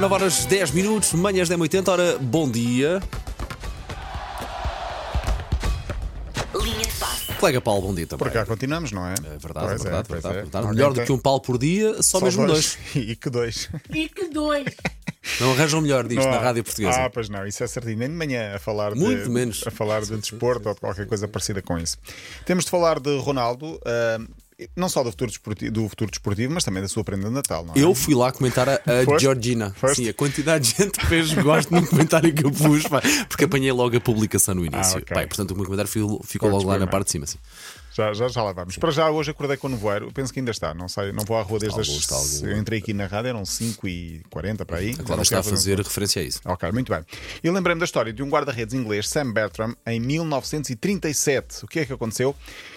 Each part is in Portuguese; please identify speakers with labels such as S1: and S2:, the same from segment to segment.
S1: 9 horas 10 minutos, manhãs 10h80, ora, bom dia.
S2: Linha de passe.
S1: Colega Paulo, bom dia também.
S3: Por cá continuamos, não é?
S1: É verdade,
S3: Pois
S1: verdade,
S3: pois
S1: verdade,
S3: é.
S1: verdade.
S3: Alguém
S1: Melhor do
S3: tem-
S1: que um Paulo por dia, só,
S3: só
S1: mesmo dois.
S3: E que dois.
S2: E que dois.
S1: Não arranjam melhor disto
S3: Não
S1: na rádio portuguesa.
S3: Ah, pois não, isso é certinho. Nem de manhã a falar
S1: Muito
S3: de,
S1: menos.
S3: a falar de desporto ou de qualquer coisa parecida com isso. Temos de falar de Ronaldo, ah, não só do futuro, desportivo, do futuro desportivo, mas também da sua prenda de Natal, é?
S1: Eu fui lá comentar a, a
S3: Foste?
S1: Georgina.
S3: Foste?
S1: Sim, a quantidade de gente que fez gosto no comentário que eu pus, pá, porque apanhei logo a publicação no início.
S3: Ah, ok.
S1: Pá, e, portanto, o meu comentário ficou, ficou logo lá na
S3: primeiro.
S1: parte de cima. Sim.
S3: Já, já, já lá vamos. Para já, hoje acordei com o nevoeiro. Penso que ainda está. Não sei, não vou à rua desde
S1: Algum,
S3: as.
S1: algum.
S3: Eu entrei aqui na rádio, eram 5h40 para aí.
S1: A
S3: Já
S1: Cláudia
S3: não
S1: está a fazer referência a isso.
S3: Ok, muito bem. Eu lembrei-me da história de um guarda-redes inglês, Sam Bertram, em 1937. O que é que aconteceu?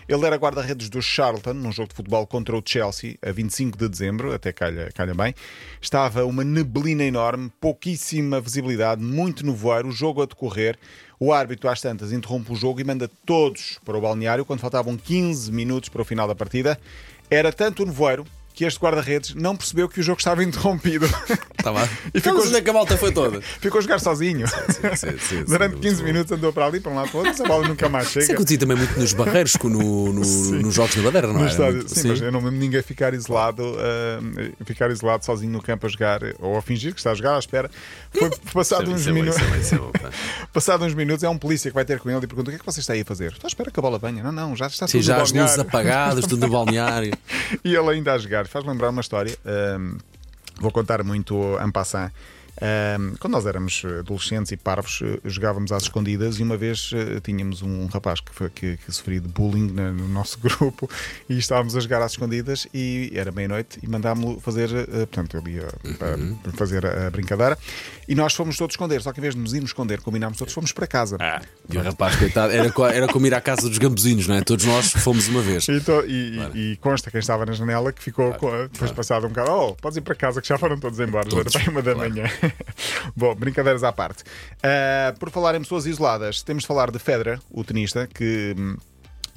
S3: Ele era guarda-redes do Charlton, num jogo de futebol contra o Chelsea, a 25 de dezembro, até calha, calha bem. Estava uma neblina enorme, pouquíssima visibilidade, muito nevoeiro, o jogo a decorrer. O árbitro, às tantas, interrompe o jogo e manda todos para o balneário quando faltavam 15 minutos para o final da partida. Era tanto o nevoeiro que este guarda-redes não percebeu que o jogo estava interrompido.
S1: Está bem?
S3: E
S1: E
S3: ficou-
S1: onde é que a malta foi toda?
S3: Ficou a jogar sozinho.
S1: sim, sim,
S3: Durante
S1: sim,
S3: 15
S1: muito
S3: minutos andou para ali, para um lado para o outro, essa bola nunca mais
S1: Isso
S3: chega.
S1: acontecia também muito nos barreiros, no, no- nos jogos da Madeira, não é? Muito-
S3: sim, mas eu não me lembro de ninguém ficar isolado, ah, ficar isolado sozinho no campo a jogar, ou a fingir que está a jogar à espera. Foi passado uns
S1: Isso é
S3: minutos.
S1: isso é isso é.
S3: Passado uns minutos, é um polícia que vai ter com ele e pergunta: o que é que você está aí a fazer? Estou à espera que a bola venha. Não, não, já está
S1: Sim,
S3: tudo
S1: já
S3: no
S1: as luzes apagadas, tudo no balneário.
S3: E ele ainda a jogar. Faz lembrar uma história. ahm, vou contar muito en passant. Ahm, quando nós éramos adolescentes e parvos, eh, jogávamos às escondidas e uma vez eh, tínhamos um rapaz que, foi, que, que sofria de bullying na- no nosso grupo e estávamos a jogar às escondidas e era meia-noite e mandámos-lo fazer, eh, portanto, ele ia para fazer a, brincadeira e nós fomos todos esconder, só que em vez de nos irmos esconder, combinámos todos, fomos para casa.
S1: Ah, e o rapaz, coitado, era, era como ir à casa dos gambuzinhos, não é? Todos nós fomos uma vez.
S3: E, to- e- e- e consta quem estava na janela que ficou a- depois passado um bocado, oh, podes ir para casa que já foram todos embora, já era
S1: Todos,
S3: bem uma da
S1: claro.
S3: manhã. Bom, brincadeiras à parte. Ah, por falar em pessoas isoladas, temos de falar de Federer, o tenista, que. hum,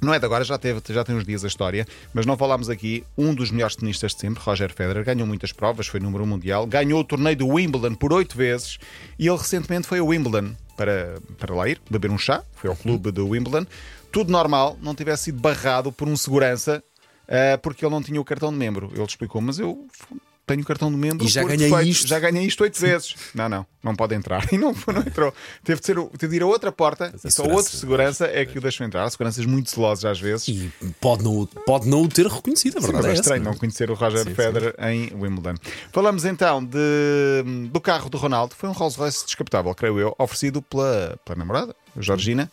S3: Não é de agora, já, teve, já tem uns dias a história, mas não falámos aqui. Um dos melhores tenistas de sempre, Roger Federer, ganhou muitas provas, foi número um mundial, ganhou o torneio do Wimbledon por oito vezes e ele recentemente foi a Wimbledon para, para lá ir, beber um chá, foi ao clube do Wimbledon. Tudo normal, não tivesse sido barrado por um segurança ah, porque ele não tinha o cartão de membro. Ele explicou, mas eu tenho o cartão de membro
S1: E já ganhei
S3: defeito.
S1: isto.
S3: Já ganhei isto oito vezes. Não, não, não pode entrar. E não, não entrou. Teve de, ser, teve de ir a outra porta
S1: a
S3: e só outro segurança é que o deixou entrar. Há seguranças muito celosos às vezes.
S1: E pode não, o- pode não o ter reconhecido, a
S3: Sim,
S1: verdade
S3: mas é
S1: é essa,
S3: estranho
S1: não é?
S3: não conhecer o Roger
S1: Sim,
S3: Federer em Wimbledon. Falamos então de- do carro do Ronaldo. Foi um Rolls Royce descapotável, creio eu, oferecido pela, pela namorada, Georgina.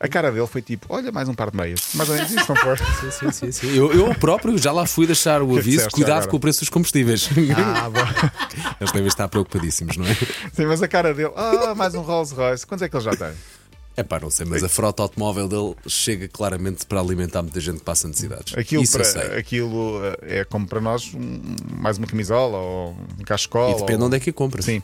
S3: A cara dele foi tipo: olha, mais um par de meias. Mais ou menos isso, não foi?
S1: Sim, sim, sim. Eu, eu próprio já lá fui deixar o aviso: cuidado
S3: agora?
S1: com o preço dos combustíveis.
S3: Ah, bom.
S1: Eles devem estar preocupadíssimos, não é?
S3: Sim, mas a cara dele: ah, mais um Rolls Royce. Quantos é que ele já tem?
S1: É pá, não sei, mas a frota automóvel dele chega claramente para alimentar muita gente que passa necessidades.
S3: Aquilo,
S1: Isso
S3: para, aquilo eh, é como para nós um- mais uma camisola ou um cachecol.
S1: E depende
S3: ou...
S1: onde é que a compras.
S3: Sim,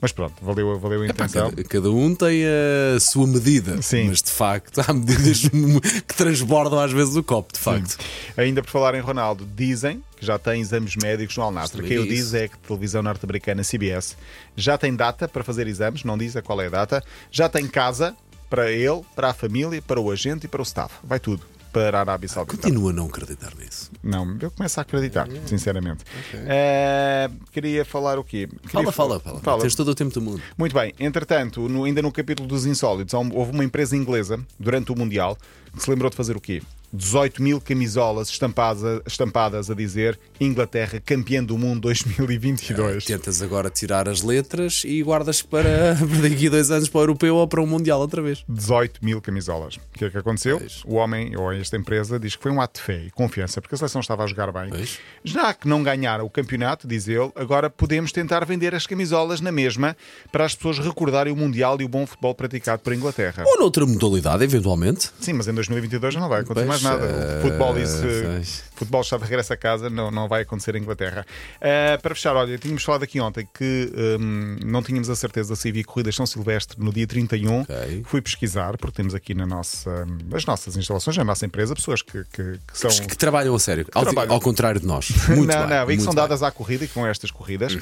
S3: mas pronto, valeu, valeu a intenção.
S1: cada, cada um tem a sua medida,
S3: Sim.
S1: mas de facto há medidas que transbordam às vezes o copo, de facto.
S3: Ainda por falar em Ronaldo, dizem que já tem exames médicos no Al-Nassr.
S1: Também
S3: Quem o diz é que a televisão norte-americana CBS já tem data para fazer exames, não diz a qual é a data, já tem casa para ele, para a família, para o agente e para o staff. Vai tudo para a Arábia Saudita.
S1: Continua a não acreditar nisso.
S3: Não, eu começo a acreditar, sinceramente. Eh, queria falar o quê? Queria
S1: Fala, fala, fala, Tens todo o tempo do mundo.
S3: Muito bem, entretanto, no- ainda no capítulo dos insólitos, houve uma empresa inglesa, durante o Mundial, que se lembrou de fazer o quê? 18 mil camisolas estampadas, estampadas a dizer Inglaterra campeã do mundo 2022.
S1: Tentas agora tirar as letras e guardas para, para daqui a dois anos para o europeu ou para o mundial outra vez.
S3: 18 mil camisolas. O que é que aconteceu?
S1: Pois.
S3: O homem, ou esta empresa, diz que foi um ato de fé e confiança, porque a seleção estava a jogar bem.
S1: Pois.
S3: Já que não ganharam o campeonato, diz ele, agora podemos tentar vender as camisolas na mesma para as pessoas recordarem o Mundial e o bom futebol praticado por Inglaterra.
S1: Ou noutra modalidade, eventualmente.
S3: Sim, mas em 2022 já não vai acontecer mais nada. O futebol disse.
S1: eh, pois.
S3: Futebol está de regresso a casa, não, não vai acontecer em Inglaterra. Uh, para fechar, olha, tínhamos falado aqui ontem que um, não tínhamos a certeza se havia corridas São Silvestre no dia 31.
S1: Ok.
S3: Fui pesquisar, porque temos aqui na nossa, nas nossas instalações, na nossa empresa, pessoas que, que, que são.
S1: Que trabalham a sério, ao,
S3: trabalham.
S1: ao contrário de nós. Muito
S3: não,
S1: bem,
S3: não, e que são
S1: bem.
S3: dadas à corrida e com estas corridas. Uh,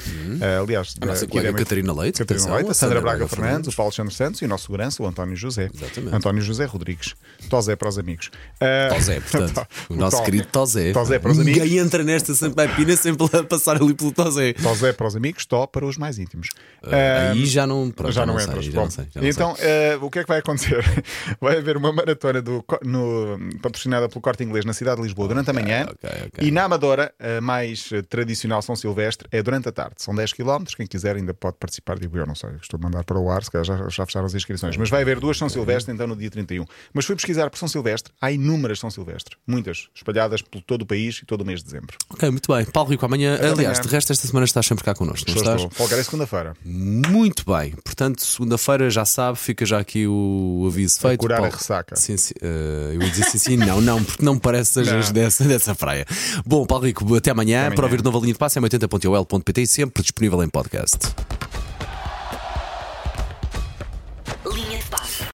S3: aliás,
S1: A nossa
S3: aqui
S1: colega Catarina Leite,
S3: Catarina
S1: atenção,
S3: Leite, a Sandra Braga
S1: Braga
S3: Fernandes,
S1: Fernandes.
S3: o Paulo Alexandre Santos e o nosso segurança, o António José.
S1: Exatamente.
S3: António José Rodrigues. Tosé para os amigos. Uh,
S1: Tozé, portanto. o nosso
S3: Tó-
S1: querido Tozé.
S3: Tozé para os amigos.
S1: Ninguém entra nesta sempre a pina sempre a passar ali pelo Tozé.
S3: Tosé para os amigos, Tó para os mais íntimos. Uh,
S1: aí já não, pronto,
S3: já não,
S1: sei,
S3: entras.
S1: já
S3: Bom,
S1: não sei, já não
S3: então,
S1: sei.
S3: eh, o que é que vai acontecer? Vai haver uma maratona do, no, patrocinada pelo Corte Inglês na cidade de Lisboa durante a manhã.
S1: ok, ok.
S3: E na Amadora, a mais eh, tradicional São Silvestre, é durante a tarde. São 10 km. Quem quiser ainda pode participar. Digo eu, não sei. Estou a mandar para o ar, se calhar já, já fecharam as inscrições. Mas vai haver duas São Silvestre então no dia 31. Mas fui pesquisar por São Silvestre. Há inúmeras São Silvestre. Muitas. Espalhadas por todo o país e todo o mês de dezembro.
S1: Ok, muito bem. Paulo Rico, amanhã. Aliás,
S3: amanhã.
S1: de resto, esta semana estás sempre cá connosco, não estás?
S3: estou. Folgar é segunda-feira.
S1: Muito bem. Portanto, segunda-feira já sabe, fica já aqui o aviso feito.
S3: curar a
S1: Paulo.
S3: ressaca.
S1: Sim, sim, eh, eu ia dizer sim, sim, não, não, porque não parece sejas dessa, dessa praia. Bom, Paulo Rico, até amanhã.
S3: amanhã.
S1: Para ouvir nova linha de passe é 80.ol.pt e sempre disponível em podcast.